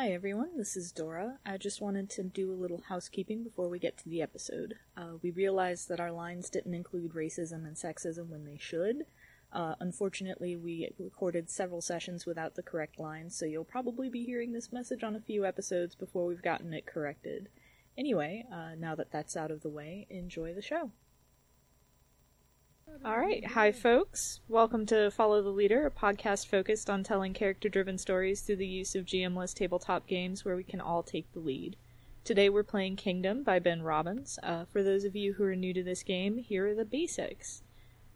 Hi everyone, this is Dora. I just wanted to do a little housekeeping before we get to the episode. Uh, we realized that our lines didn't include racism and sexism when they should. Uh, unfortunately, we recorded several sessions without the correct lines, so you'll probably be hearing this message on a few episodes before we've gotten it corrected. Anyway, uh, now that that's out of the way, enjoy the show. All right. Hi, folks. Welcome to Follow the Leader, a podcast focused on telling character driven stories through the use of GMless tabletop games where we can all take the lead. Today we're playing Kingdom by Ben Robbins. Uh, for those of you who are new to this game, here are the basics.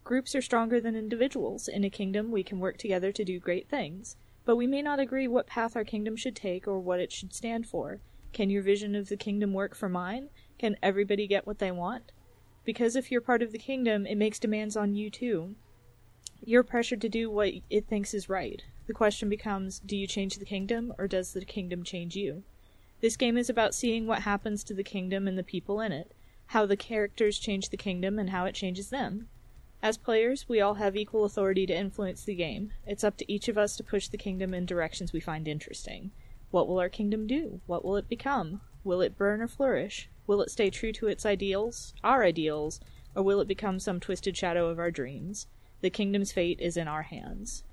Groups are stronger than individuals. In a kingdom, we can work together to do great things. But we may not agree what path our kingdom should take or what it should stand for. Can your vision of the kingdom work for mine? Can everybody get what they want? Because if you're part of the kingdom, it makes demands on you too. You're pressured to do what it thinks is right. The question becomes do you change the kingdom, or does the kingdom change you? This game is about seeing what happens to the kingdom and the people in it, how the characters change the kingdom, and how it changes them. As players, we all have equal authority to influence the game. It's up to each of us to push the kingdom in directions we find interesting. What will our kingdom do? What will it become? Will it burn or flourish? Will it stay true to its ideals, our ideals, or will it become some twisted shadow of our dreams? The kingdom's fate is in our hands.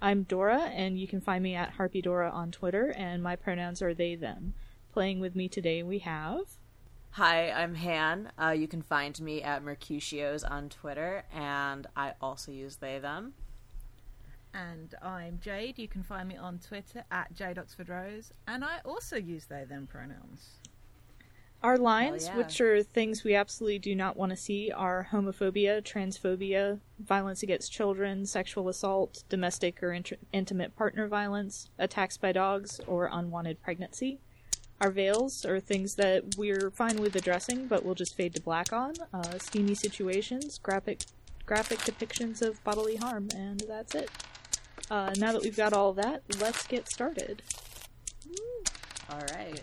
I'm Dora, and you can find me at HarpyDora on Twitter, and my pronouns are they, them. Playing with me today, we have. Hi, I'm Han. Uh, you can find me at Mercutios on Twitter, and I also use they, them. And I'm Jade. You can find me on Twitter at Jade Oxford Rose, and I also use they, them pronouns. Our lines, yeah. which are things we absolutely do not want to see, are homophobia, transphobia, violence against children, sexual assault, domestic or int- intimate partner violence, attacks by dogs, or unwanted pregnancy. Our veils are things that we're fine with addressing, but we'll just fade to black on. Uh, steamy situations, graphic graphic depictions of bodily harm, and that's it. Uh, now that we've got all that, let's get started. All right.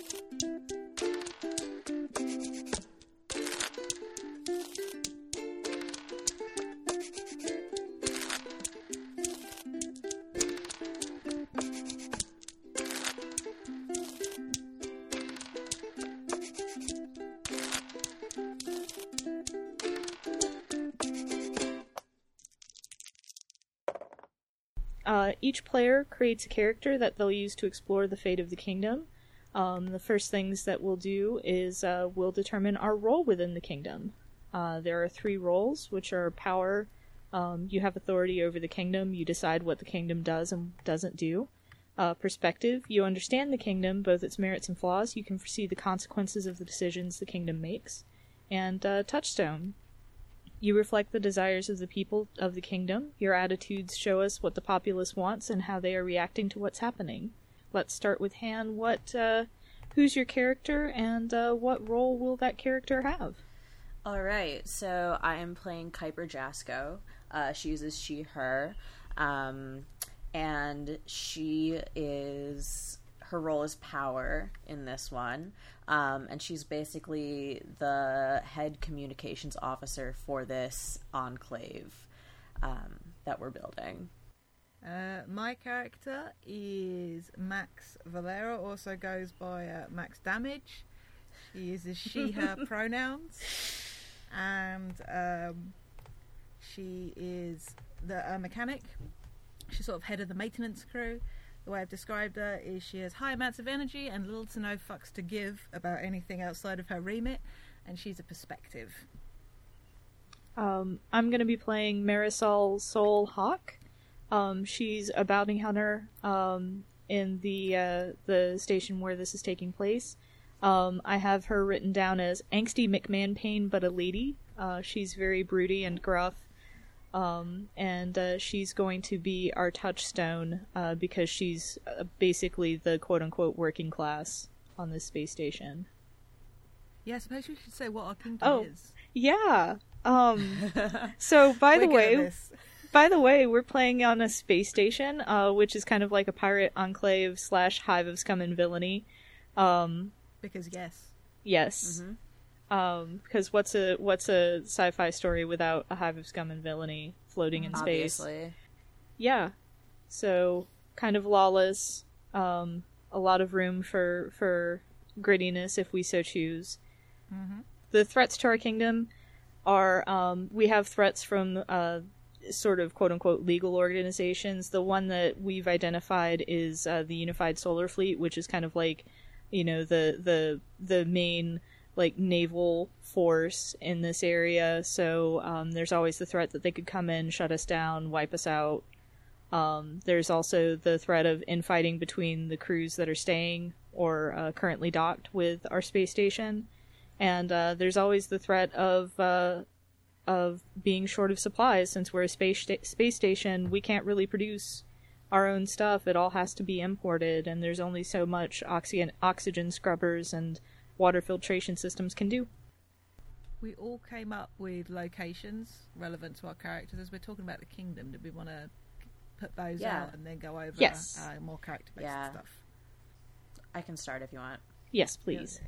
each player creates a character that they'll use to explore the fate of the kingdom. Um, the first things that we'll do is uh, we'll determine our role within the kingdom. Uh, there are three roles, which are power. Um, you have authority over the kingdom. You decide what the kingdom does and doesn't do. Uh, perspective. You understand the kingdom, both its merits and flaws. You can foresee the consequences of the decisions the kingdom makes. And uh, touchstone. You reflect the desires of the people of the kingdom. Your attitudes show us what the populace wants and how they are reacting to what's happening. Let's start with Han. What, uh, who's your character, and uh, what role will that character have? All right. So I am playing Kuiper Jasko. Uh, she uses she, her. Um, and she is. Her role is power in this one. Um, and she's basically the head communications officer for this enclave um, that we're building. Uh, my character is Max Valera, also goes by uh, Max Damage. She uses she, her pronouns. And um, she is the uh, mechanic. She's sort of head of the maintenance crew. The way I've described her is she has high amounts of energy and little to no fucks to give about anything outside of her remit, and she's a perspective. Um, I'm going to be playing Marisol Soul Hawk. Um, she's a bounty hunter um, in the uh, the station where this is taking place. Um, I have her written down as angsty McMahon Pain, but a lady. Uh, she's very broody and gruff, um, and uh, she's going to be our touchstone uh, because she's uh, basically the quote unquote working class on this space station. Yeah, I suppose we should say what our kingdom Oh. is. Yeah. Um, so by the We're good at way, by the way, we're playing on a space station, uh, which is kind of like a pirate enclave slash hive of scum and villainy. Um, Because yes, yes. Um, because what's a what's a sci-fi story without a hive of scum and villainy floating in space? Obviously. Yeah. So kind of lawless. Um, a lot of room for for grittiness if we so choose. The threats to our kingdom are um, we have threats from uh, sort of quote unquote legal organizations. The one that we've identified is uh, the Unified Solar Fleet, which is kind of like you know the the the main like naval force in this area. So um, there's always the threat that they could come in, shut us down, wipe us out. Um, there's also the threat of infighting between the crews that are staying or uh, currently docked with our space station, and uh, there's always the threat of uh, of being short of supplies. Since we're a space sta- space station, we can't really produce our own stuff. It all has to be imported, and there's only so much oxygen oxygen scrubbers and water filtration systems can do. we all came up with locations relevant to our characters. As we're talking about the kingdom, did we want to put those Yeah. out and then go over Yes. uh, more character-based Yeah. stuff? I can start if you want. Yes, please.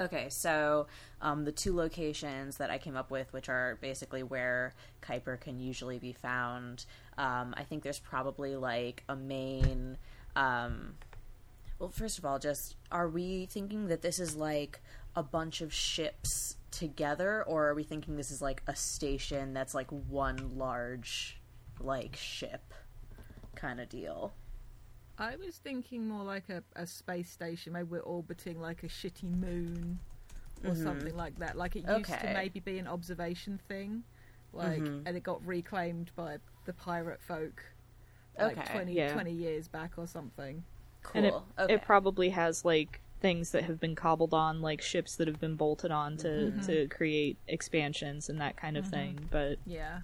Okay, so um, the two locations that I came up with, which are basically where Kuiper can usually be found, um, I think there's probably like a main. Um, well, first of all, just are we thinking that this is like a bunch of ships together, or are we thinking this is like a station that's like one large like ship kind of deal? I was thinking more like a, a space station. Maybe we're orbiting like a shitty moon or something like that. Like it used to Mm-hmm. Maybe be an observation thing, like, Mhm. and it got reclaimed by the pirate folk, like Okay. 20, Yeah. 20 years back or something. Cool. And it, okay. it probably has like things that have been cobbled on, like ships that have been bolted on to Mm-hmm. to create expansions and that kind of thing. But Yeah.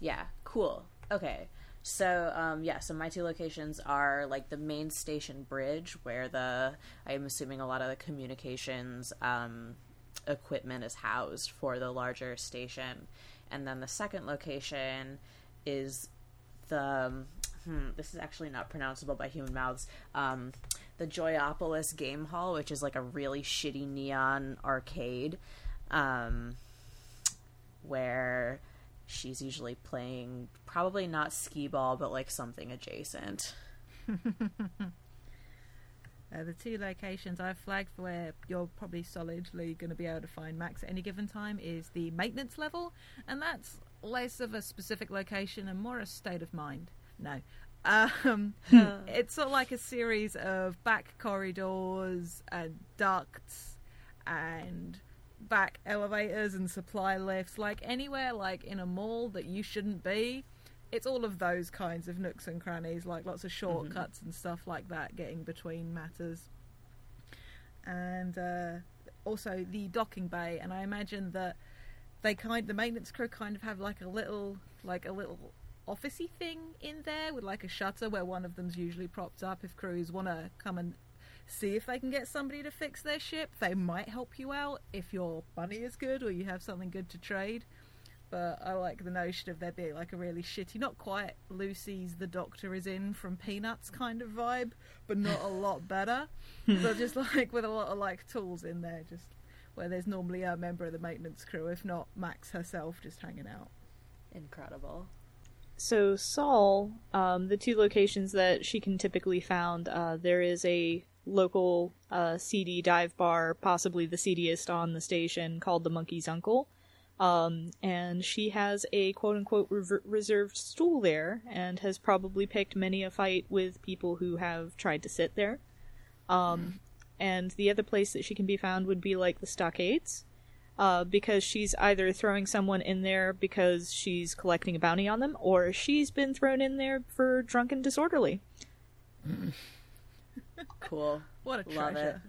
Yeah, cool. Okay. So, um, yeah, so my two locations are like the main station bridge, where the, I'm assuming a lot of the communications um, equipment is housed for the larger station. And then the second location is the, um, hmm, this is actually not pronounceable by human mouths, um, the Joyopolis Game Hall, which is like a really shitty neon arcade. Um, where she's usually playing probably not skee ball but like something adjacent Uh, the two locations I've flagged where you're probably solidly going to be able to find Max at any given time is the maintenance level, and that's less of a specific location and more a state of mind. No. Um, it's sort of like a series of back corridors and ducts and back elevators and supply lifts, like anywhere like in a mall that you shouldn't be. It's all of those kinds of nooks and crannies, like lots of shortcuts and stuff like that, getting between matters. And uh, also the docking bay, and I imagine that they kind, the maintenance crew kind of have like a little, like a little officey thing in there with like a shutter where one of them's usually propped up. If crews want to come and see if they can get somebody to fix their ship, they might help you out if your money is good or you have something good to trade. But I like the notion of there being like a really shitty, not quite Lucy's the Doctor is in from Peanuts kind of vibe, but not a lot better. but just like with a lot of like tools in there, just where there's normally a member of the maintenance crew, if not Max herself, just hanging out. incredible so Sol, um, the two locations that she can typically found, uh, there is a local uh, seedy dive bar, possibly the seediest on the station, called the Monkey's Uncle. Um, and she has a quote unquote rever- reserved stool there and has probably picked many a fight with people who have tried to sit there. Um, and the other place that she can be found would be like the stockades, uh, because she's either throwing someone in there because she's collecting a bounty on them, or she's been thrown in there for drunken disorderly. cool What a Love treasure.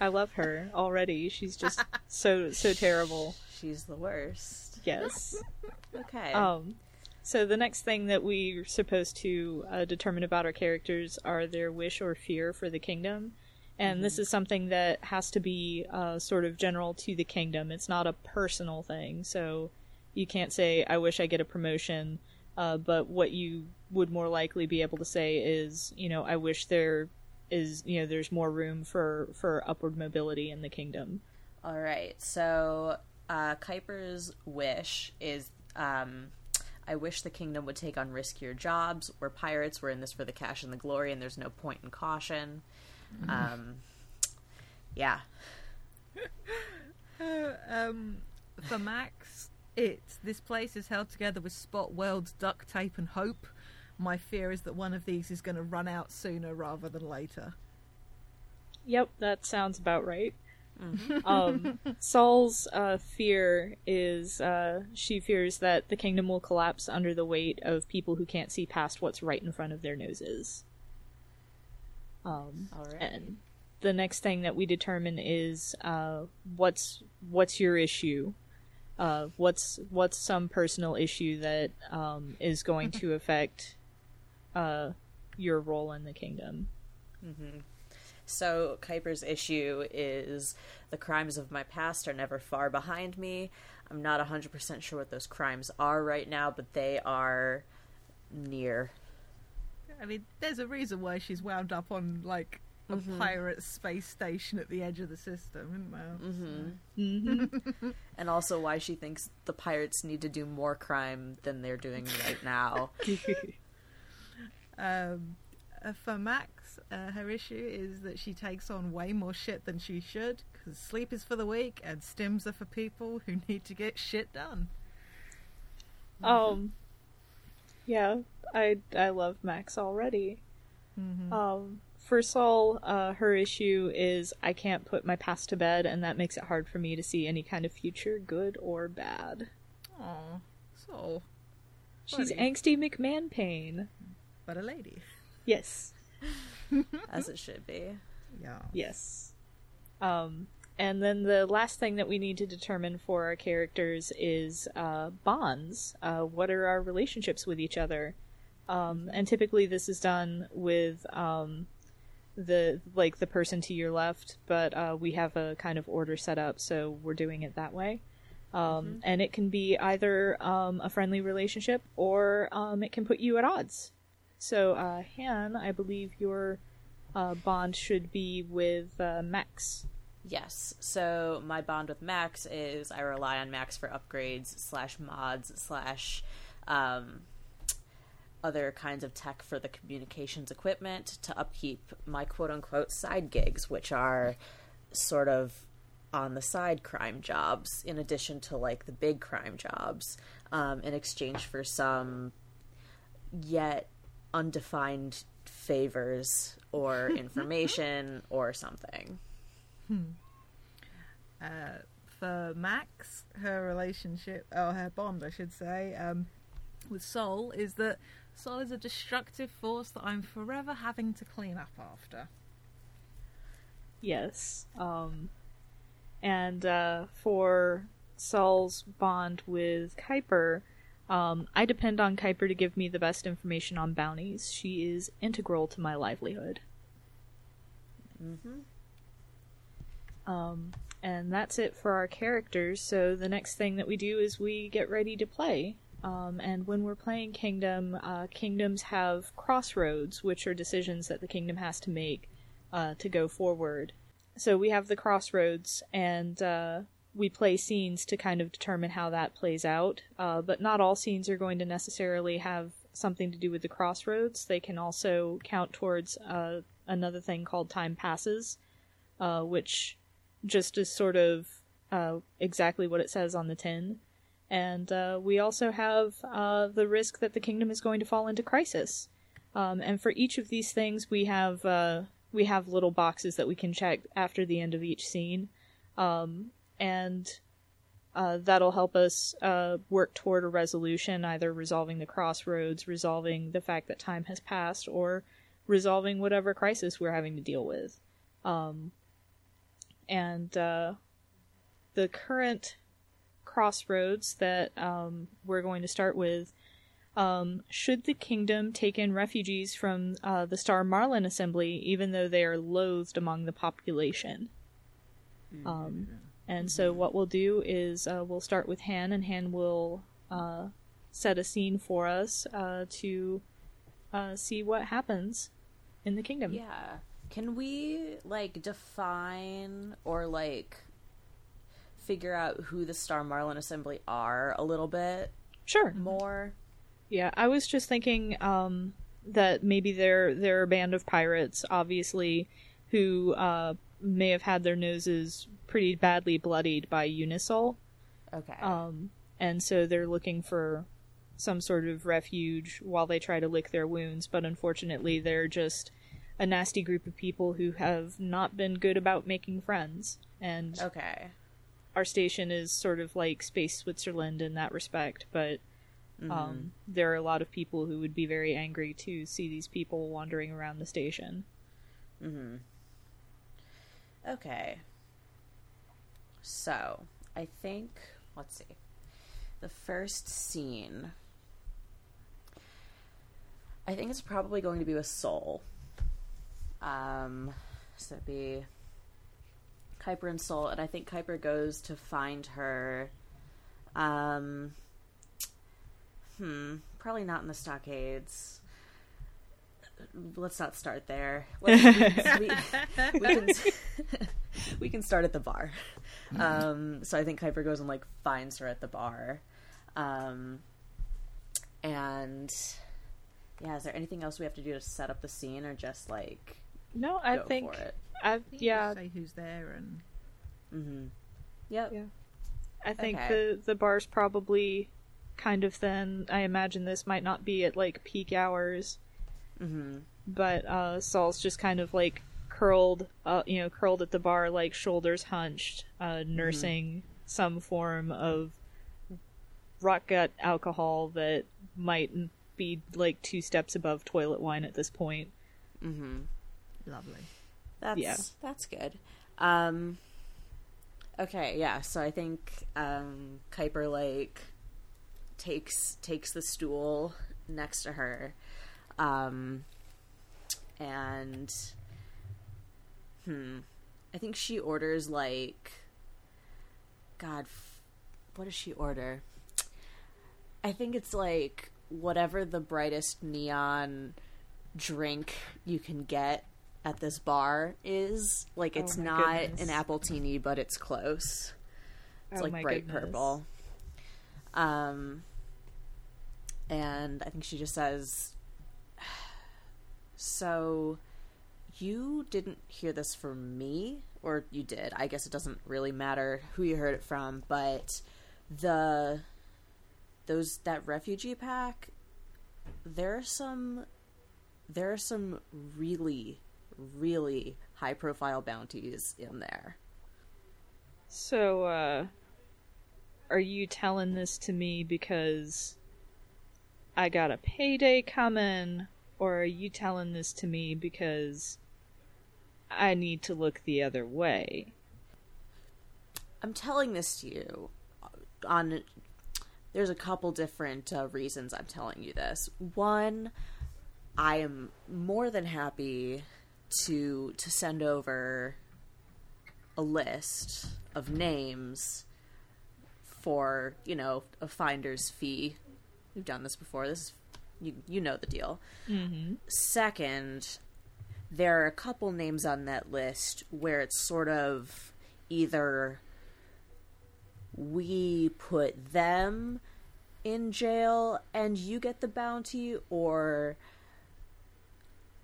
I love her already. She's just so so terrible. she's the worst Yes. okay Um, so the next thing that we're supposed to uh, determine about our characters are their wish or fear for the kingdom, and this is something that has to be uh, sort of general to the kingdom. It's not a personal thing, so you can't say, "I wish I get a promotion." Uh, but what you would more likely be able to say is, you know, I wish there is, you know, there's more room for for upward mobility in the kingdom. All right. So uh, Kuiper's wish is um, I wish the kingdom would take on riskier jobs. We're pirates. We're in this for the cash and the glory, and there's no point in caution. Um, yeah. Uh, um, for Max, it's this place is held together with Spot World's duct tape and hope. My fear is that one of these is going to run out sooner rather than later. Yep, that sounds about right. um, Sol's uh, fear is uh, she fears that the kingdom will collapse under the weight of people who can't see past what's right in front of their noses. Um, All right. and the next thing that we determine is uh, what's what's your issue. Uh, what's what's some personal issue that um, is going to affect uh, your role in the kingdom? So Kuiper's issue is the crimes of my past are never far behind me. I'm not 100% sure what those crimes are right now, but they are near. I mean, there's a reason why she's wound up on like a pirate space station at the edge of the system, isn't there? hmm And also why she thinks the pirates need to do more crime than they're doing right now. Um, uh, for Max, uh, her issue is that she takes on way more shit than she should because sleep is for the weak and stims are for people who need to get shit done. Um, yeah, I I love Max already. Mhm. Um, for Sol, uh, her issue is I can't put my past to bed, and that makes it hard for me to see any kind of future, good or bad. Oh, so, She's angsty McMahon pain. but a lady. Yes, As it should be. Yeah. yes. Um, and then the last thing that we need to determine for our characters is uh, bonds. Uh, what are our relationships with each other? Um, and typically this is done with um, the like the person to your left, but uh, we have a kind of order set up, so we're doing it that way. Um, And it can be either um, a friendly relationship or um, it can put you at odds. So, uh, Han, I believe your uh, bond should be with uh, Max. Yes. So my bond with Max is I rely on Max for upgrades slash mods slash um, other kinds of tech for the communications equipment to upkeep my quote unquote side gigs, which are sort of on the side crime jobs in addition to like the big crime jobs um, in exchange for some yet undefined favors or information or something. Uh, for Max, her relationship, or her bond, I should say, um, with Sol is that Sol is a destructive force that I'm forever having to clean up after. Yes. Um, and uh, for Sol's bond with Kuiper, um, I depend on Kuiper to give me the best information on bounties. She is integral to my livelihood. Mm-hmm. Um, and that's it for our characters. So the next thing that we do is we get ready to play. Um, and when we're playing Kingdom, uh, kingdoms have crossroads, which are decisions that the kingdom has to make uh, to go forward. So we have the crossroads, and uh, we play scenes to kind of determine how that plays out. Uh, but not all scenes are going to necessarily have something to do with the crossroads. They can also count towards uh, another thing called time passes, uh, which just is sort of uh, exactly what it says on the tin. And uh, we also have uh, the risk that the kingdom is going to fall into crisis. Um, and for each of these things, we have uh, we have little boxes that we can check after the end of each scene, um, and uh, that'll help us uh, work toward a resolution, either resolving the crossroads, resolving the fact that time has passed, or resolving whatever crisis we're having to deal with. Um, and uh, the current crossroads that um, we're going to start with. Um, should the kingdom take in refugees from uh, the Star Marlin Assembly, even though they are loathed among the population? Um, and so, what we'll do is uh, we'll start with Han, and Han will uh, set a scene for us uh, to uh, see what happens in the kingdom. Yeah. Can we like define or like figure out who the Star Marlin Assembly are a little bit Sure. more? Yeah, I was just thinking um, that maybe they're they're a band of pirates, obviously, who uh, may have had their noses pretty badly bloodied by Unisol, Okay. um, and so they're looking for some sort of refuge while they try to lick their wounds. But unfortunately, they're just a nasty group of people who have not been good about making friends, and okay. our station is sort of like Space Switzerland in that respect, but um, there are a lot of people who would be very angry to see these people wandering around the station. Mm-hmm. Okay. So, I think, let's see. The first scene. I think it's probably going to be with Soul. Um, so it'd be Kuiper and Soul, and I think Kuiper goes to find her. Um, hmm, probably not in the stockades. Let's not start there. We, we, we can we can start at the bar. Um, so I think Kuiper goes and like finds her at the bar. Um, and yeah, is there anything else we have to do to set up the scene, or just like No, I go think for it? I You just yeah say who's there and Mm-hmm. Yep. Yeah. I think Okay. the the bar's probably kind of thin. I imagine this might not be at like peak hours, Mm-hmm. but uh, Sol's just kind of like curled, uh, you know, curled at the bar, like shoulders hunched, uh, nursing some form of rot gut alcohol that might be like two steps above toilet wine at this point. Mm-hmm. Lovely. That's Yeah. that's good. Um Okay, yeah, so I think um Kuiper like takes takes the stool next to her. Um and hmm I think she orders like god f- what does she order? I think it's like whatever the brightest neon drink you can get at this bar is. Like it's Oh not goodness. an appletini, but it's close. It's Oh like bright goodness. purple. Um and I think she just says so you didn't hear this from me or you did. I guess it doesn't really matter who you heard it from, but the those that refugee pack there are some there are some really really high profile bounties in there. So, uh, are you telling this to me because I got a payday coming, or are you telling this to me because I need to look the other way? I'm telling this to you on there's a couple different uh, reasons I'm telling you this. One, I am more than happy to to send over a list of names for, you know, a finder's fee. We've done this before. This is you you know the deal. Mm-hmm. Second, there are a couple names on that list where it's sort of either we put them in jail and you get the bounty or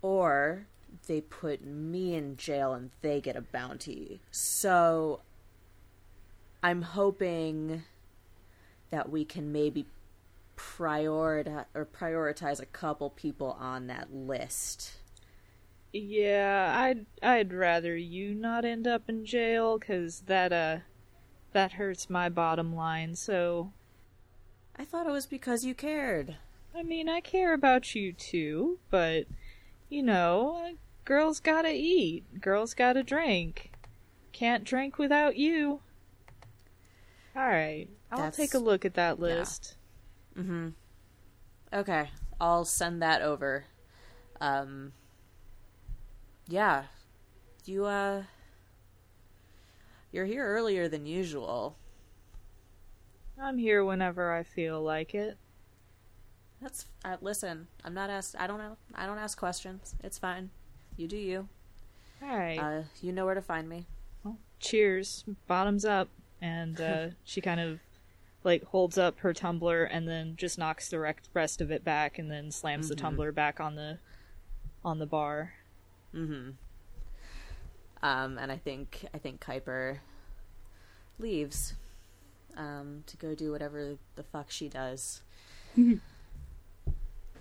or they put me in jail and they get a bounty. So I'm hoping that we can maybe prioritize or prioritize a couple people on that list. Yeah, I'd I'd rather you not end up in jail because that uh that hurts my bottom line. So I thought it was because you cared. I mean, I care about you too, but you know, girls gotta eat, girls gotta drink. Can't drink without you. All right, I'll That's- take a look at that list. Mm-hmm. Okay, I'll send that over. Um, yeah, you uh, you're here earlier than usual. I'm here whenever I feel like it. That's uh, listen. I'm not asked. I don't know. I don't ask questions. It's fine. You do you. All right. Uh, you know where to find me. Well, cheers. Bottoms up. And uh, she kind of like holds up her tumbler and then just knocks the rest of it back and then slams the tumbler back on the on the bar. Mm-hmm. Um, and I think I think Kuiper leaves um, to go do whatever the fuck she does.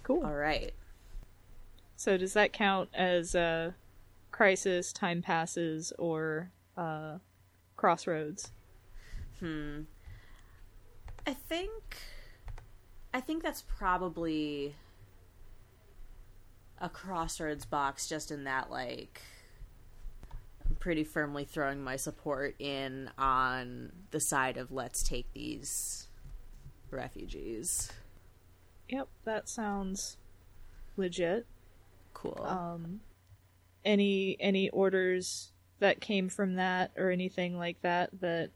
Cool. All right. So does that count as uh, crisis, time passes, or uh, crossroads? Hmm. I think I think that's probably a crossroads box just in that like I'm pretty firmly throwing my support in on the side of let's take these refugees. Yep, that sounds legit. Cool. Um, any any orders that came from that or anything like that that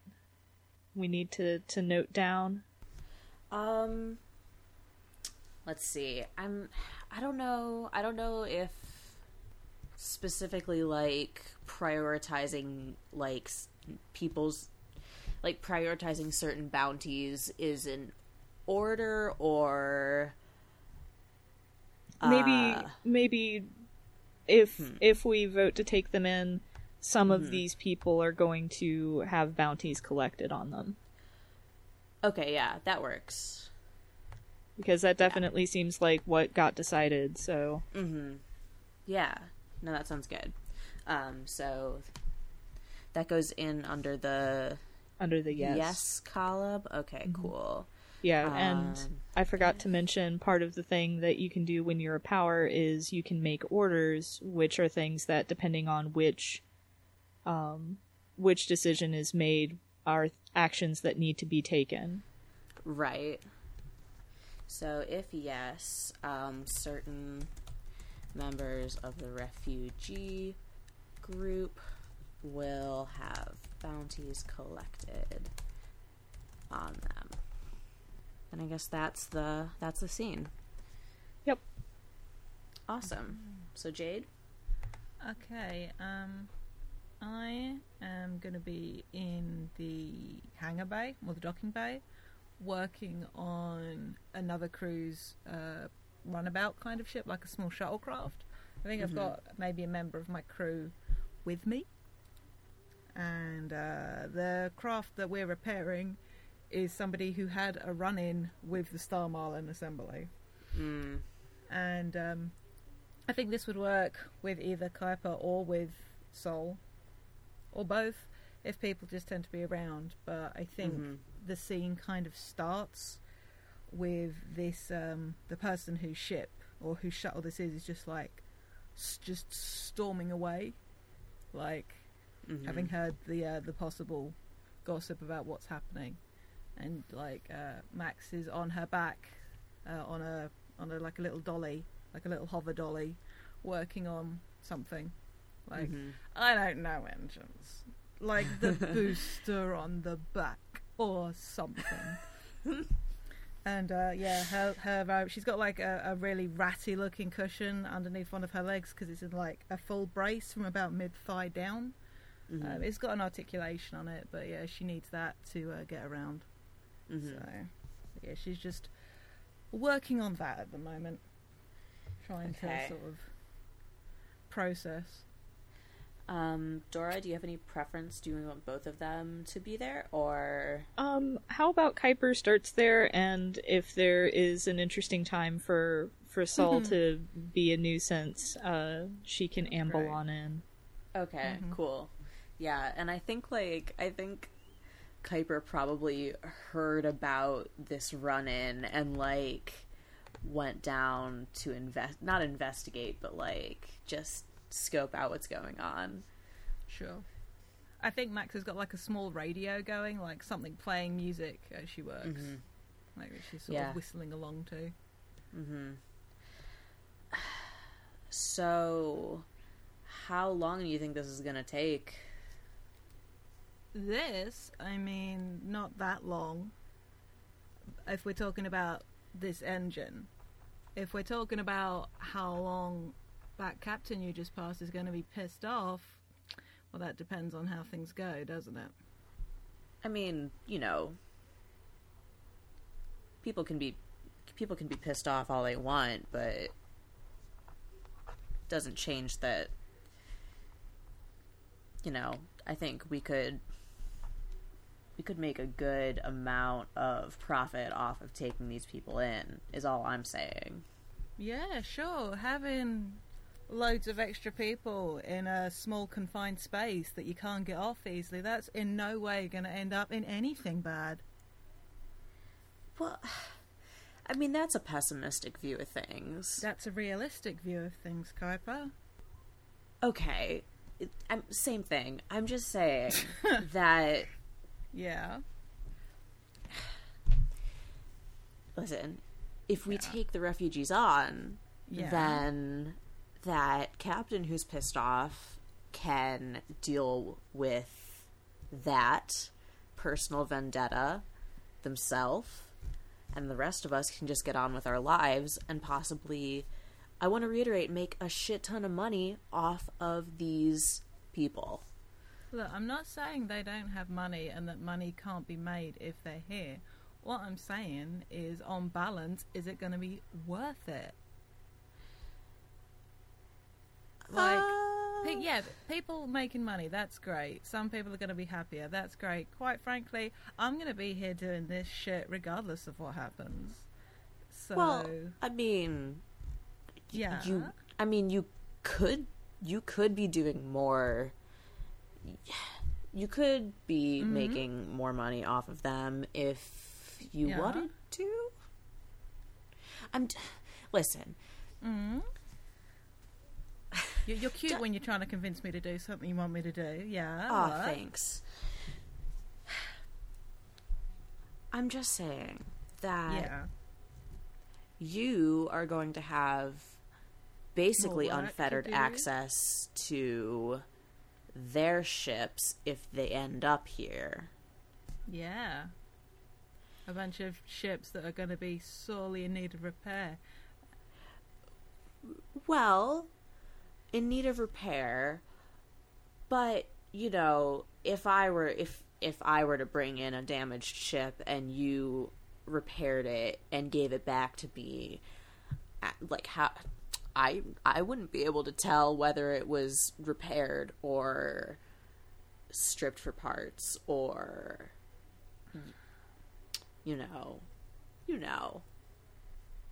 we need to to note down? Um let's see. I'm I don't know. I don't know if specifically like prioritizing like people's like prioritizing certain bounties is in order or maybe uh, maybe if Hmm. if we vote to take them in some Mm-hmm. of these people are going to have bounties collected on them Okay, yeah, that works. because that definitely seems like what got decided so Mhm. Yeah. No, that sounds good. Um so that goes in under the under the yes, yes, column. Okay, cool. Yeah and Um, i forgot to mention part of the thing that you can do when you're a power is you can make orders which are things that depending on which um which decision is made are actions that need to be taken Right. So if yes, um, certain members of the refugee group will have bounties collected on them. And I guess that's the that's the scene. Yep. Awesome. So Jade? Okay, um, I am going to be in the hangar bay, or the docking bay, working on another crew's uh, runabout kind of ship, like a small shuttlecraft. I think I've Mhm. got maybe a member of my crew with me. And uh, the craft that we're repairing is somebody who had a run in with the Star Marlin assembly Mm. and um, I think this would work with either Kuiper or with Sol, or both, if people just tend to be around. But I think Mhm. the scene kind of starts with this um, the person whose ship or whose shuttle this is is just like s- just storming away, like Mhm. having heard the uh, the possible gossip about what's happening, and like uh, Max is on her back, uh, on a on a like a little dolly, like a little hover dolly, working on something. Like Mhm. I don't know engines, like the booster on the back or something. And uh, yeah, her her she's got like a, a really ratty looking cushion underneath one of her legs because it's in like a full brace from about mid thigh down. Mhm. Um, it's got an articulation on it, but yeah, she needs that to uh, get around. Mhm. So yeah, she's just working on that at the moment, trying Okay. to sort of process. Um, Dora, do you have any preference? Do you want both of them to be there, or Um, how about Kuiper starts there, and if there is an interesting time for for Sol to be a nuisance, uh, she can amble Right. on in. Okay, Mhm. cool. Yeah, and I think like I think Kuiper probably heard about this run in and like went down to invest not investigate, but like just scope out what's going on. Sure. I think Max has got like a small radio going, like something playing music as she works, Mhm. like she's sort Yeah. of whistling along to. Mhm. So how long do you think this is going to take? This, I mean, not that long. If we're talking about this engine, if we're talking about how long that captain you just passed is going to be pissed off, well, that depends on how things go, doesn't it? I mean, you know, people can be people can be pissed off all they want, but it doesn't change that you know, I think we could we could make a good amount of profit off of taking these people in is all I'm saying. Yeah, sure. Having loads of extra people in a small confined space that you can't get off easily, that's in no way going to end up in anything bad. Well, I mean that's a pessimistic view of things. That's a realistic view of things, Kuiper. Okay, I'm, same thing. I'm just saying that Yeah. listen, if we Yeah. take the refugees on, Yeah. then that captain who's pissed off can deal with that personal vendetta themselves, and the rest of us can just get on with our lives and possibly, I want to reiterate, make a shit ton of money off of these people. Look, I'm not saying they don't have money and that money can't be made if they're here. What I'm saying is, on balance, is it going to be worth it? Like, Uh, pe- yeah, people making money, that's great. Some people are going to be happier, that's great. Quite frankly, I'm going to be here doing this shit regardless of what happens. So, well, I mean, yeah. you i mean you could you could be doing more you could be Mhm. making more money off of them if you Yeah. wanted to i'm t- listen Mm. You're, you're cute when you're trying to convince me to do something you want me to do. Yeah. oh what? thanks i'm just saying that Yeah. you are going to have basically unfettered access to their ships if they end up here. Yeah. A bunch of ships that are going to be sorely in need of repair. Well, in need of repair, but you know, if I were if if I were to bring in a damaged ship and you repaired it and gave it back to me, uh, like how I I wouldn't be able to tell whether it was repaired or stripped for parts or you know, you know.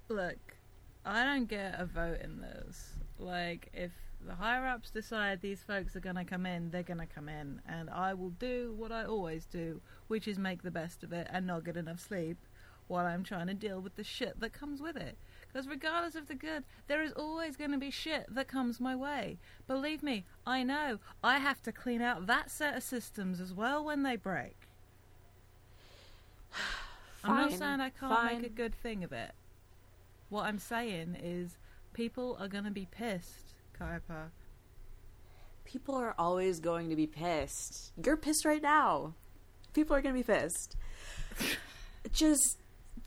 Look, I don't get a vote in this. Like, if the higher ups decide these folks are going to come in, they're going to come in. And I will do what I always do, which is make the best of it and not get enough sleep while I'm trying to deal with the shit that comes with it. Because regardless of the good, there is always going to be shit that comes my way. Believe me, I know. I have to clean out that set of systems as well when they break. I'm not saying I can't fine. make a good thing of it. What I'm saying is people are going to be pissed, Kuiper. People are always going to be pissed. You're pissed right now. People are going to be pissed. Just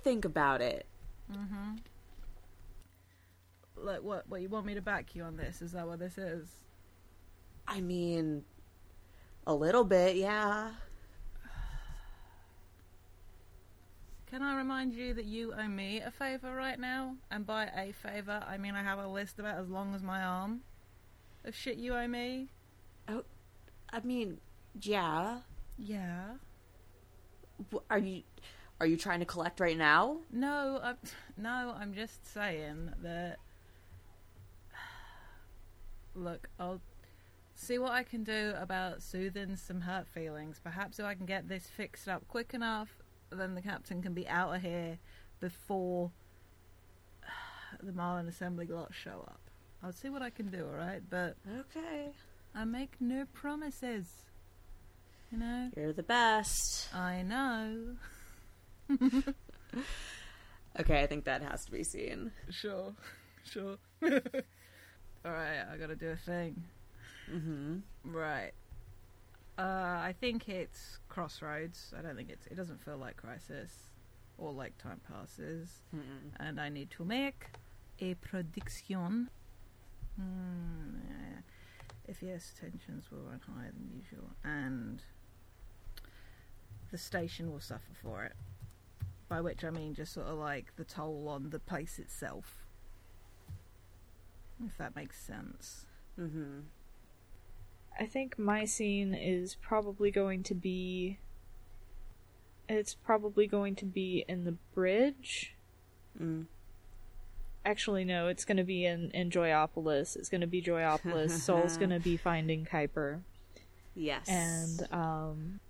think about it. Mm-hmm. Like, what, what, you want me to back you on this? Is that what this is? I mean, a little bit, yeah. Can I remind you that you owe me a favour right now? And by a favour, I mean I have a list about as long as my arm of shit you owe me. Oh, I mean, yeah. Yeah. Are you are you trying to collect right now? No, I'm, no, I'm just saying that. Look, I'll see what I can do about soothing some hurt feelings. Perhaps if I can get this fixed up quick enough, then the captain can be out of here before the Marlin Assembly lots show up. I'll see what I can do, alright? But Okay. I make no promises. You know? You're the best. I know. Okay, I think that has to be seen. Sure, sure. Alright, I gotta do a thing. Mhm. Right. Uh, I think it's Crossroads. I don't think it's. It doesn't feel like Crisis or like Time Passes. Mm-mm. And I need to make a prediction. Hmm, yeah. If yes, tensions will run higher than usual, and the station will suffer for it. By which I mean just sort of like the toll on the place itself. If that makes sense. Mm-hmm. I think my scene is probably going to be. It's probably going to be in the bridge. Mm. Actually, no, it's going to be in, in Joyopolis. It's going to be Joyopolis. Sol's going to be finding Kuiper. Yes. And, um,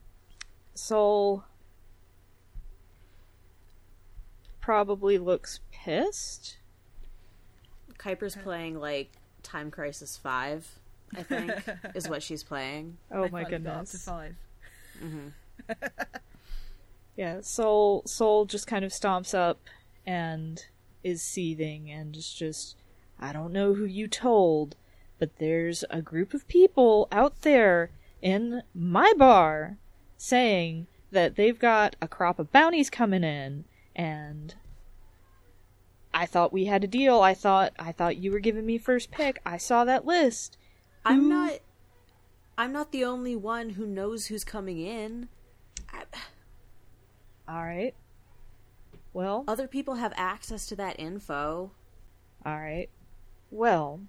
Sol probably looks pissed. Kuiper's playing like Time Crisis Five, I think, is what she's playing. Oh I my finally got Up to goodness. five. Mm-hmm. Yeah, Sol Sol just kind of stomps up and is seething and is just I don't know who you told, but there's a group of people out there in my bar saying that they've got a crop of bounties coming in and I thought we had a deal. I thought I thought you were giving me first pick. I saw that list. I'm Who- not. I'm not the only one who knows who's coming in. I, All right. Well, other people have access to that info. All right. Well,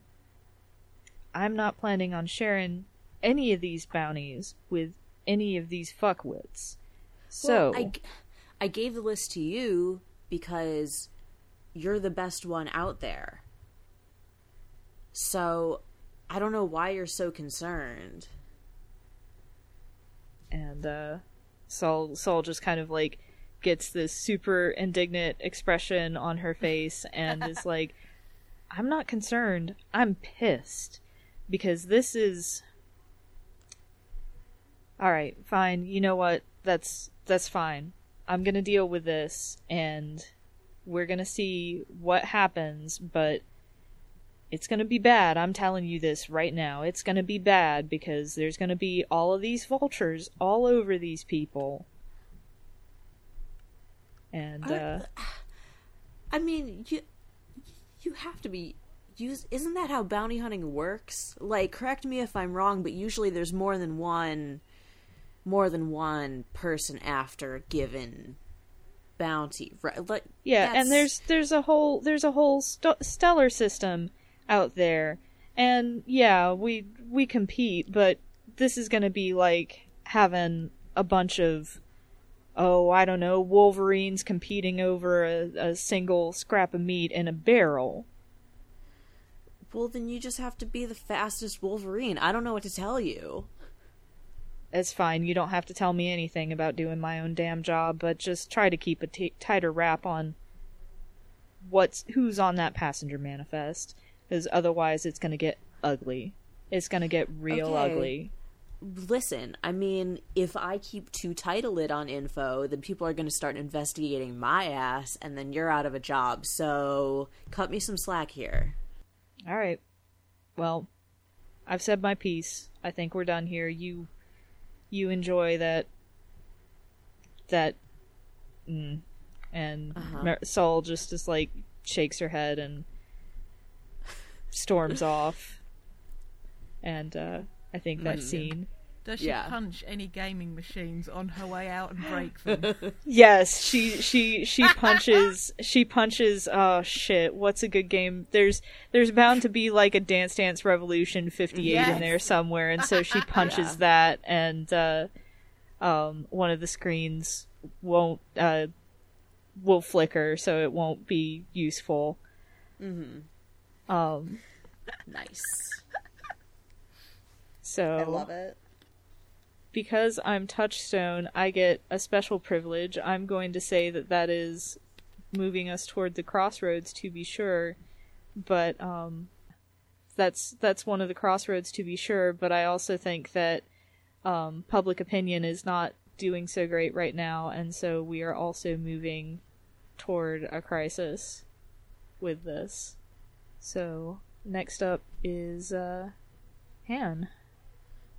I'm not planning on sharing any of these bounties with any of these fuckwits. So, Well, I, g- I gave the list to you because you're the best one out there. So, I don't know why you're so concerned. and uh, Sol, Sol just kind of like gets this super indignant expression on her face and is like, "I'm not concerned. I'm pissed because this is." All right, fine. You know what? That's that's fine. I'm gonna deal with this, and we're gonna see what happens. But it's gonna be bad. I'm telling you this right now. It's gonna be bad because there's gonna be all of these vultures all over these people. And uh, I mean, you you have to be use isn't that how bounty hunting works? Like correct me if I'm wrong, but usually there's more than one more than one person after a given bounty. Right? Like yeah, that's- and there's there's a whole there's a whole st- stellar system out there, and yeah, we we compete, but this is gonna be like having a bunch of oh I don't know Wolverines competing over a, a single scrap of meat in a barrel. well then you just have to be the fastest Wolverine. I don't know what to tell you. It's fine. You don't have to tell me anything about doing my own damn job, but just try to keep a t- tighter wrap on what's who's on that passenger manifest, because otherwise it's gonna get ugly. It's gonna get real Okay. ugly. Listen, I mean, if I keep too tight a lid on info, then people are going to start investigating my ass, and then you're out of a job. So, cut me some slack here. All right. Well, I've said my piece. I think we're done here. You, you enjoy that. That. Mm, and Uh-huh. Just is like shakes her head and storms off. And uh, I think that Mm. scene. Does she Yeah. punch any gaming machines on her way out and break them? Yes, she she she punches she punches oh shit, what's a good game? There's there's bound to be like a Dance Dance Revolution 58 in there somewhere and so she punches Yeah. that and uh um one of the screens won't uh will flicker so it won't be useful. Mm-hmm. Um Nice. so I love it. Because I'm Touchstone, I get a special privilege. I'm going to say that that is moving us toward the crossroads to be sure, but um, that's that's one of the crossroads to be sure. But I also think that um, public opinion is not doing so great right now, and so we are also moving toward a crisis with this. So next up is uh, Han.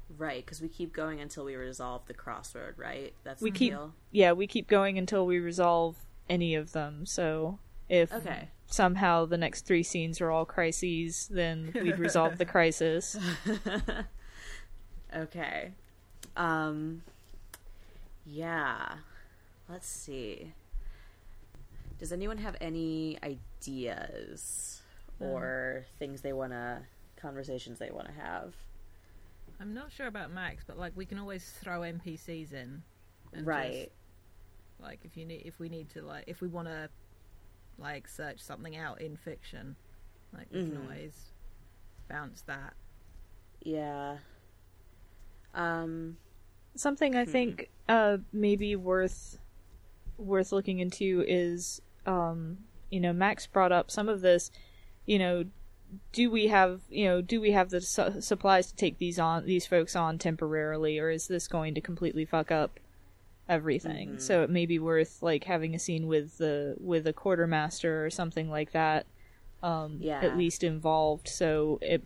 Right, because we keep going until we resolve the crossroad, right? That's We the keep deal. yeah, we keep going until we resolve any of them. So if Okay. somehow the next three scenes are all crises, then we'd resolve the crisis. Okay. Um yeah. Let's see. Does anyone have any ideas or things they want to conversations they want to have? I'm not sure about Max, but like we can always throw NPCs in. and Right. just, like if you need, if we need to, like if we want to, like search something out in fiction, like we Mhm. can always bounce that. Yeah. Um Something I think uh, maybe worth worth looking into is, um, you know, Max brought up some of this. You know, do we have you know do we have the su- supplies to take these on these folks on temporarily, or is this going to completely fuck up everything? Mhm. So it may be worth like having a scene with the with a quartermaster or something like that. Um, Yeah. at least involved. So it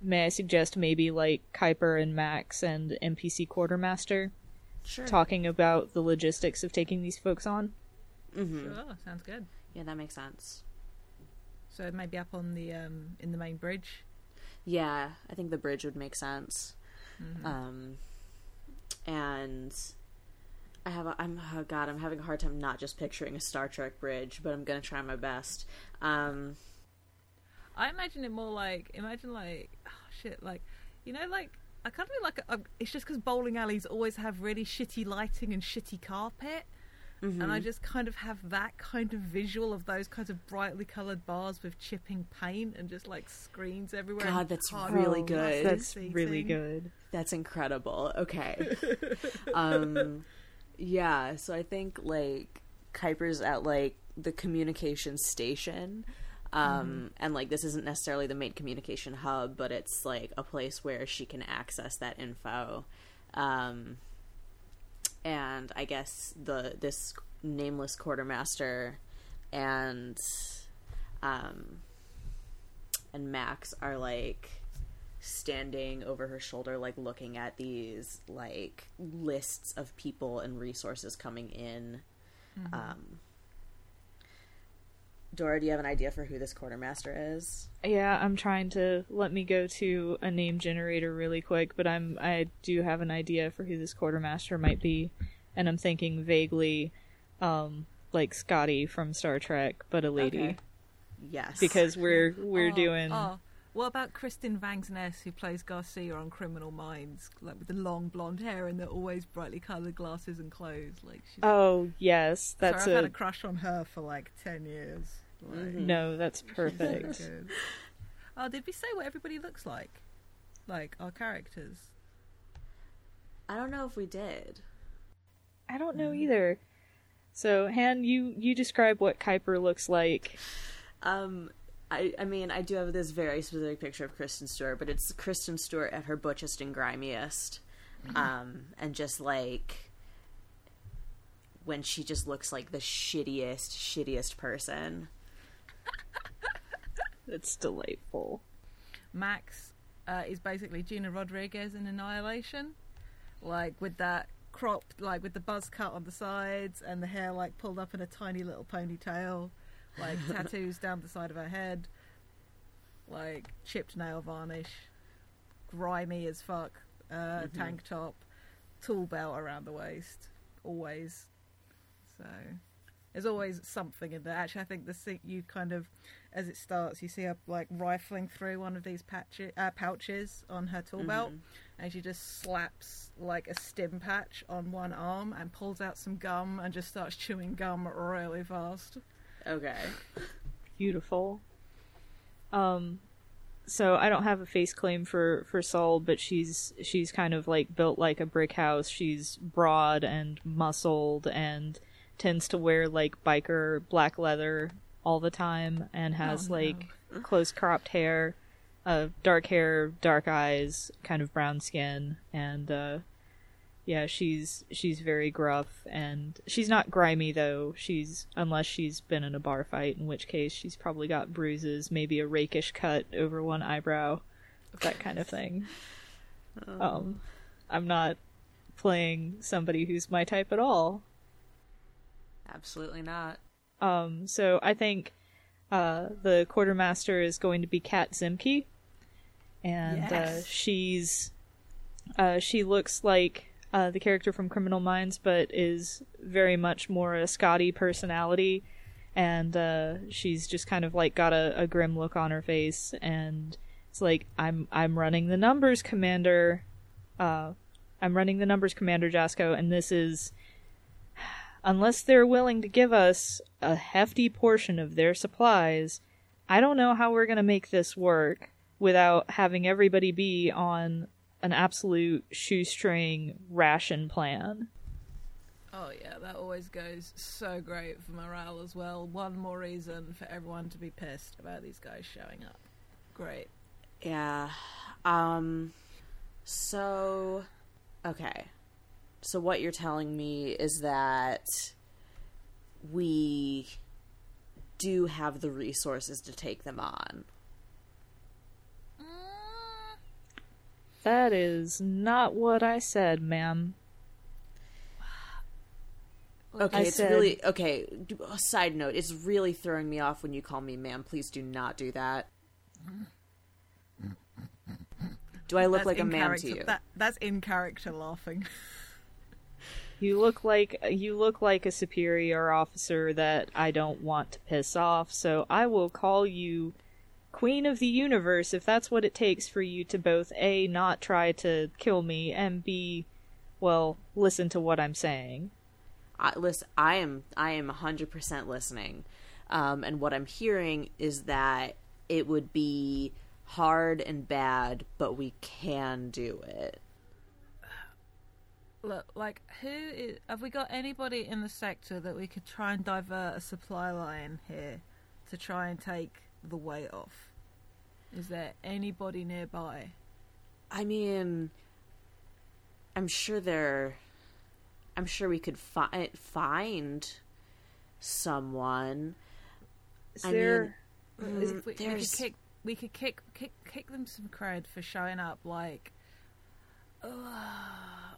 may I suggest maybe like Kuiper and Max and NPC quartermaster sure. talking about the logistics of taking these folks on. Mhm. Sure, sounds good. Yeah, that makes sense. So maybe up on the um in the main bridge. Yeah, I think the bridge would make sense. Mhm. Um, and I have a, I'm oh god, I'm having a hard time not just picturing a Star Trek bridge, but I'm gonna try my best. Um, I imagine it more like imagine like oh shit like you know like I kind of like a, it's just because bowling alleys always have really shitty lighting and shitty carpet, and I mhm. just kind of have that kind of visual of those kinds of brightly coloured bars with chipping paint and just like screens everywhere. God, that's really good. That's seating. really good. that's incredible. Okay, um, yeah. So I think like Kuiper's at like the communication station. Um, and like this isn't necessarily the main communication hub, but it's like a place where she can access that info. Um, and I guess the this nameless quartermaster and um and Max are like standing over her shoulder like looking at these like lists of people and resources coming in um Dora, do you have an idea for who this quartermaster is? Yeah, I'm trying to let me go to a name generator really quick, but I'm I do have an idea for who this quartermaster might be, and I'm thinking vaguely, um, like Scotty from Star Trek, but a lady, Okay. Yes. because we're we're Oh, doing. Oh, what about Kristen Vangsness, who plays Garcia on Criminal Minds, like with the long blonde hair and the always brightly coloured glasses and clothes? Like, she's, Oh yes, that's sorry, I've had a a crush on her for like ten years. Like, Mhm. no, that's she's so perfect. Oh, did we say what everybody looks like? Like our characters. I don't know if we did. I don't know either. So Han, you you describe what Kuiper looks like. Um, I, I mean, I do have this very specific picture of Kristen Stewart, but it's Kristen Stewart at her butchest and grimiest. Um, and just like when she just looks like the shittiest, shittiest person. That's delightful. Max uh, is basically Gina Rodriguez in Annihilation, like with that cropped, like with the buzz cut on the sides and the hair like pulled up in a tiny little ponytail, like tattoos down the side of her head, like chipped nail varnish, grimy as fuck, uh, tank top, tool belt around the waist, always. So there's always something in there. Actually, I think the se- you kind of, as it starts, you see her like rifling through one of these uh, pouches on her tool belt, and she just slaps like a stim patch on one arm and pulls out some gum and just starts chewing gum really fast. Okay. beautiful. Um, so I don't have a face claim for for Sol, but she's she's kind of like built like a brick house. She's broad and muscled and tends to wear like biker black leather all the time and has Oh, no. like close cropped hair, uh, dark hair, dark eyes, kind of brown skin, and uh, yeah, she's she's very gruff and she's not grimy though. She's unless she's been in a bar fight, in which case she's probably got bruises, maybe a rakish cut over one eyebrow, that kind of thing. Um, I'm not playing somebody who's my type at all. Absolutely not. Um, so I think Uh, the quartermaster is going to be Kat Zimke, and uh, she's uh, she looks like uh, the character from Criminal Minds, but is very much more a Scotty personality, and uh, she's just kind of like got a, a grim look on her face, and it's like I'm I'm running the numbers, Commander. Uh, I'm running the numbers, Commander Jasco, and this is unless they're willing to give us a hefty portion of their supplies, I don't know how we're going to make this work without having everybody be on an absolute shoestring ration plan. Oh yeah, that always goes so great for morale as well. One more reason for everyone to be pissed about these guys showing up. Great. Yeah. Um so okay. So what you're telling me is that we do have the resources to take them on. That is not what I said, ma'am. Okay, I it's said- really okay. d- a Side note: It's really throwing me off when you call me ma'am. Please do not do that. Do I look like a in ma'am to you? That, that's in character laughing. You look like you look like a superior officer that I don't want to piss off, so I will call you Queen of the Universe if that's what it takes for you to both A not try to kill me and B well, listen to what I'm saying. I, listen, I am I am hundred percent listening, um, and what I'm hearing is that it would be hard and bad, but we can do it. Look, like, who is, have we got anybody in the sector that we could try and divert a supply line here to try and take the weight off? Is there anybody nearby? I mean, I'm sure there. I'm sure we could fi- find someone. Is I there mean, If mm, we, we could kick, we could kick, kick, kick them some cred for showing up. Like, uh,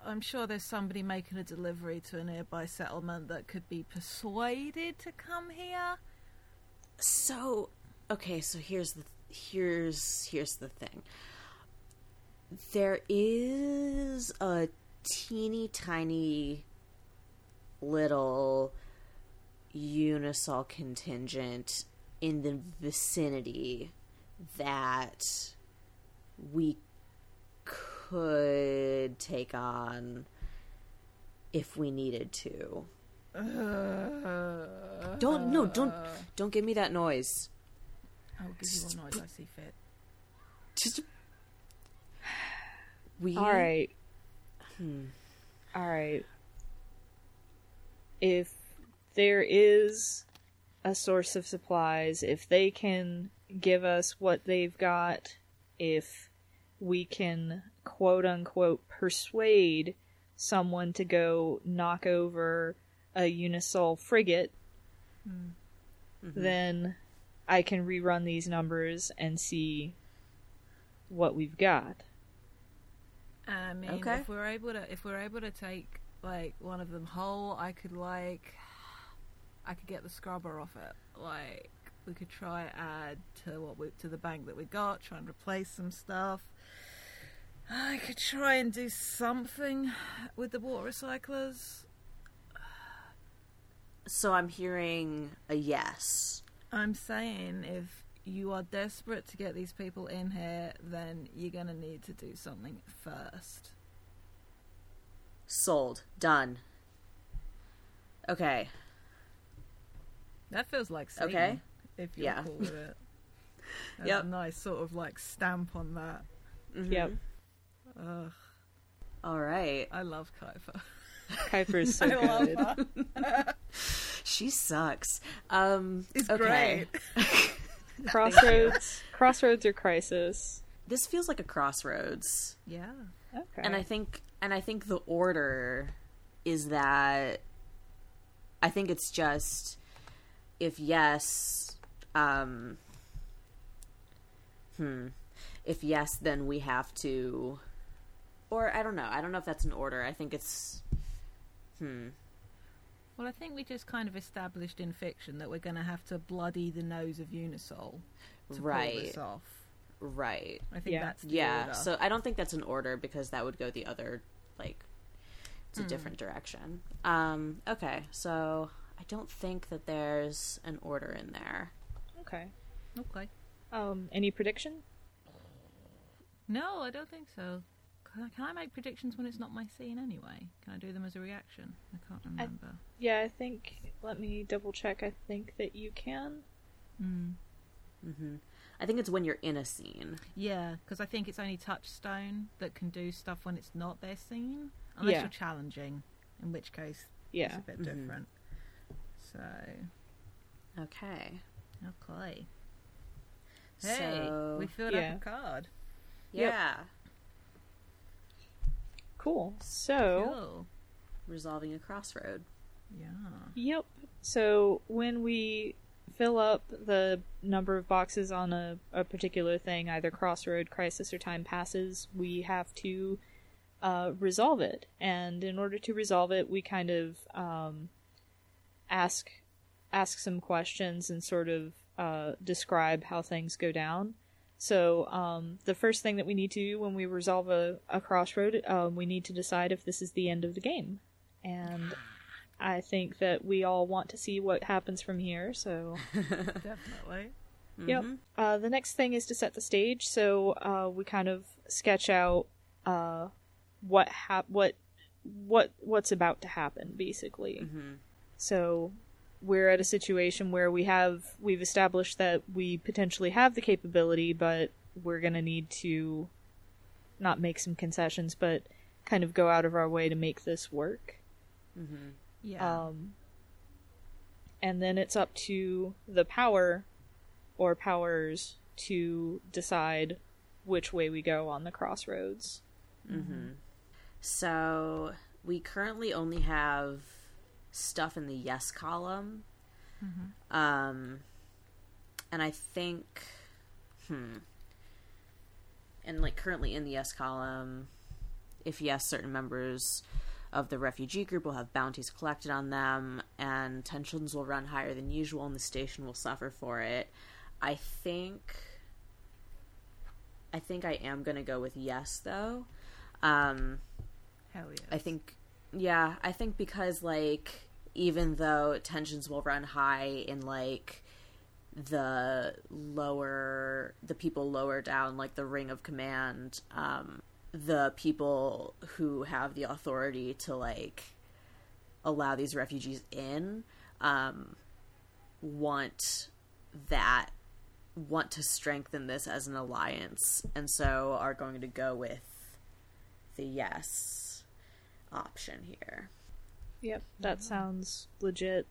I'm sure there's somebody making a delivery to a nearby settlement that could be persuaded to come here. so okay. So here's the here's here's the thing. There is a teeny tiny little Unisol contingent in the vicinity that we could take on if we needed to. Uh, don't no, don't don't give me that noise. I'll give you a noise I see fit. Just we All right. Hmm. All right. If there is a source of supplies, if they can give us what they've got, if we can quote unquote persuade someone to go knock over a Unisol frigate, then I can rerun these numbers and see what we've got. I mean, Okay. if we're able to, if we're able to take like one of them whole, I could like, I could get the scrubber off it. Like, we could try add to what we to the bank that we got, try and replace some stuff. I could try and do something with the water recyclers. So I'm hearing a yes. I'm saying if you are desperate to get these people in here, then you're gonna need to do something first. Sold. Done. Okay. That feels like Satan, Okay. if you're Yeah. cool with it. That's Yep. a nice sort of like stamp on that. Mhm. Yep. Ugh, All right. I love Kuiper. Kuiper's so I love good. her. She sucks. Um It's okay. Crossroads, Crossroads or Crisis? This feels like a crossroads. Yeah. Okay. And I think and I think the order is that I think it's just if yes, um hmm. If yes, then we have to or I don't know. I don't know if that's an order. I think it's hmm. Well, I think we just kind of established in fiction that we're going to have to bloody the nose of Unisol to pull Right. this off. Right. I think Yeah. that's the Yeah. order. So I don't think that's an order because that would go the other like it's a Hmm. different direction. Um okay. So I don't think that there's an order in there. Okay. okay. Um, any prediction? No, I don't think so. Can I, make predictions when it's not my scene anyway? Can I do them as a reaction? I can't remember. Yeah, I think. Let me double check. I think that you can. Mm. hmm I think it's when you're in a scene. Yeah, because I think it's only Touchstone that can do stuff when it's not their scene, unless Yeah. you're challenging, in which case Yeah. it's a bit Mhm. different. So, Okay. okay. Hey, so we filled Yeah. up a card. Yep. Yeah, Cool. So. Cool. resolving a crossroad. Yeah. Yep. So when we fill up the number of boxes on a, a particular thing, either crossroad, crisis, or time passes, we have to uh, resolve it. And in order to resolve it, we kind of um, ask ask some questions and sort of uh, describe how things go down. So um, the first thing that we need to do when we resolve a, a crossroad, um, we need to decide if this is the end of the game. And I think that we all want to see what happens from here. So, Definitely. yep. Mhm. Uh, the next thing is to set the stage. So uh, we kind of sketch out uh, what hap- what what what's about to happen, basically. Mhm. So we're at a situation where we have we've established that we potentially have the capability, but we're gonna need to not make some concessions, but kind of go out of our way to make this work. Mhm. Yeah. Um, and then it's up to the power or powers to decide which way we go on the crossroads. hmm So we currently only have stuff in the yes column. Um, and I think, hmm, and like currently in the yes column, if yes, certain members of the refugee group will have bounties collected on them, and tensions will run higher than usual, and the station will suffer for it. I think, I think I am gonna go with yes though. Um, Hell yeah. I think, yeah, I think because like even though tensions will run high in like the lower the people lower down like the ring of command um the people who have the authority to like allow these refugees in um want that want to strengthen this as an alliance and so are going to go with the yes option here. Yep, that sounds legit.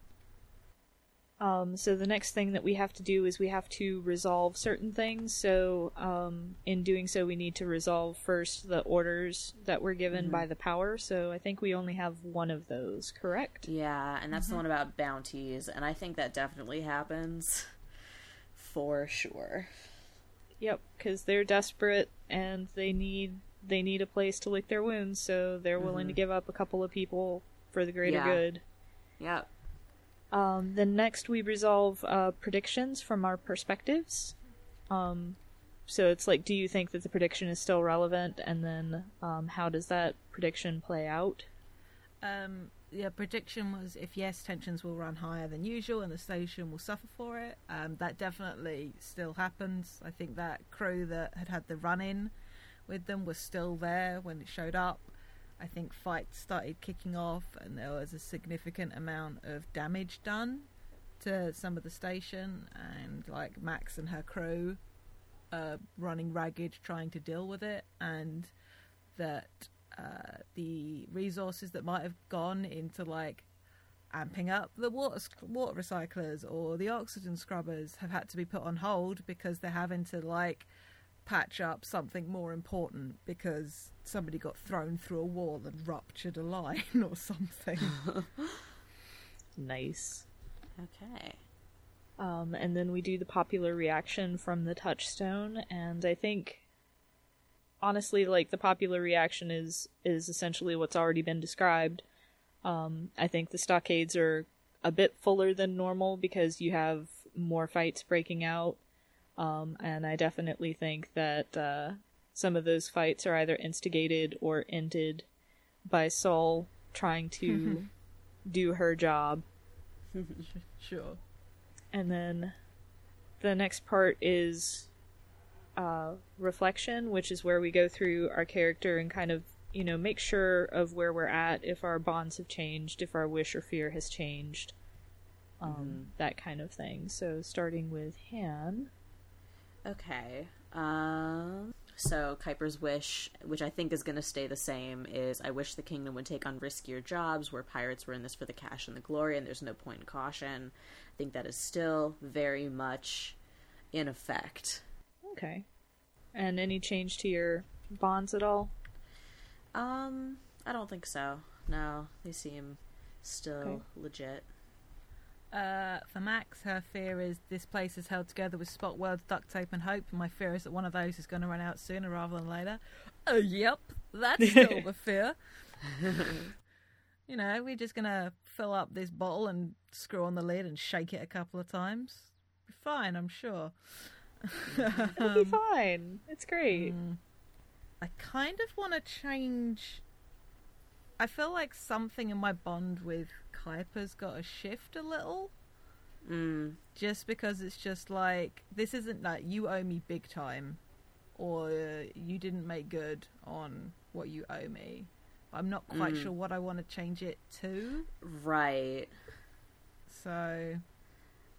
Um, so the next thing that we have to do is we have to resolve certain things. So um, in doing so, we need to resolve first the orders that were given by the power. So I think we only have one of those, correct? Yeah, and that's the one about bounties, and I think that definitely happens for sure. Yep, because they're desperate and they need they need a place to lick their wounds, so they're willing to give up a couple of people for the greater Yeah. good. Yep. Um, then next we resolve uh, predictions from our perspectives. Um, so it's like, do you think that the prediction is still relevant? And then um, how does that prediction play out? Um, yeah, prediction was if yes, tensions will run higher than usual and the station will suffer for it. Um, that definitely still happens. I think that crew that had had the run in with them was still there when it showed up. I think fights started kicking off and there was a significant amount of damage done to some of the station and like Max and her crew uh, running ragged trying to deal with it and that uh, the resources that might have gone into like amping up the water water recyclers or the oxygen scrubbers have had to be put on hold because they're having to like patch up something more important because somebody got thrown through a wall and ruptured a line or something. Nice. Okay. Um, and then we do the popular reaction from the touchstone, and I think honestly, like the popular reaction is is essentially what's already been described. Um, I think the stockades are a bit fuller than normal because you have more fights breaking out. Um, and I definitely think that uh, some of those fights are either instigated or ended by Sol trying to do her job. Sure. And then the next part is uh, reflection, which is where we go through our character and kind of, you know, make sure of where we're at, if our bonds have changed, if our wish or fear has changed, um, that kind of thing. So starting with Han. Okay. Um. So Kuiper's wish, which I think is going to stay the same, is I wish the kingdom would take on riskier jobs where pirates were in this for the cash and the glory, and there's no point in caution. I think that is still very much in effect. Okay. And any change to your bonds at all? Um, I don't think so. No, they seem still Okay. legit. Uh, for Max, her fear is this place is held together with spot words, duct tape, and hope. My fear is that one of those is going to run out sooner rather than later. Oh, yep, that's still the fear. you know, we're just going to fill up this bottle and screw on the lid and shake it a couple of times. Be fine, I'm sure. It'll be fine. It's great. Mm. I kind of want to change. I feel like something in my bond with Kuiper's got to shift a little. Mm. Just because it's just like, this isn't like you owe me big time, or uh, you didn't make good on what you owe me. I'm not quite Mm. sure what I want to change it to. Right. So,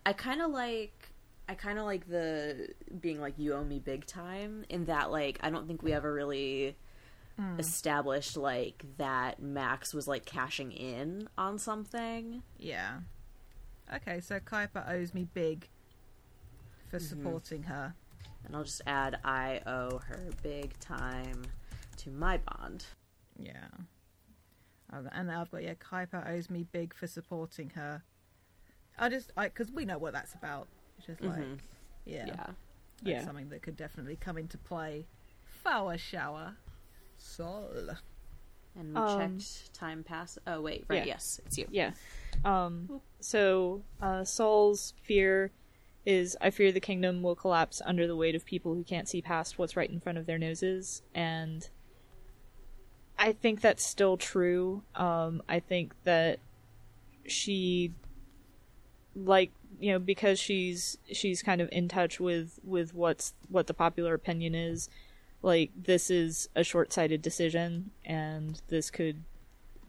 I kind of like I kind of like the being like you owe me big time in that like I don't think we ever really mm, established like that Max was like cashing in on something. yeah. Okay, so Kuiper owes me big for supporting her. And I'll just add I owe her big time to my bond. Yeah. And I've got, yeah, Kuiper owes me big for supporting her. I just, I, because we know what that's about. It's just like, Mhm. yeah, Yeah. that's Yeah. something that could definitely come into play. Flower shower. Sol. And we Um, checked time pass. Oh wait, right, yeah. yes, it's you. Yeah. Um, so, uh, Sol's fear is I fear the kingdom will collapse under the weight of people who can't see past what's right in front of their noses. And I think that's still true. Um, I think that she, like, you know, because she's, she's kind of in touch with, with what's, what the popular opinion is, like, this is a short-sighted decision, and this could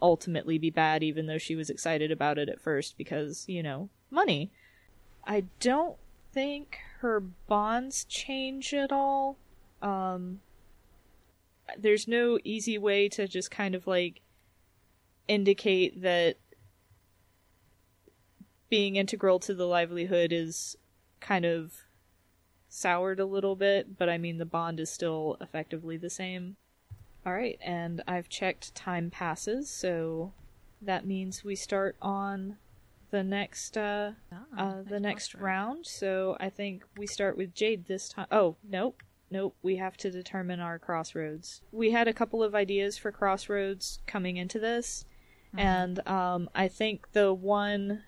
ultimately be bad, even though she was excited about it at first because, you know, money. I don't think her bonds change at all. Um, there's no easy way to just kind of like indicate that being integral to the livelihood is kind of soured a little bit, but I mean, the bond is still effectively the same. All right, and I've checked time passes, so that means we start on the next uh, Ah, uh the next crossroad. round. So I think we start with Jade this time. Oh, nope. Nope, we have to determine our crossroads. We had a couple of ideas for crossroads coming into this, and um, I think the one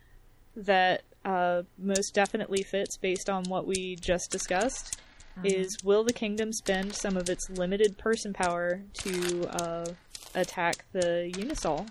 that uh, most definitely fits based on what we just discussed is will the kingdom spend some of its limited person power to uh, attack the Unisol?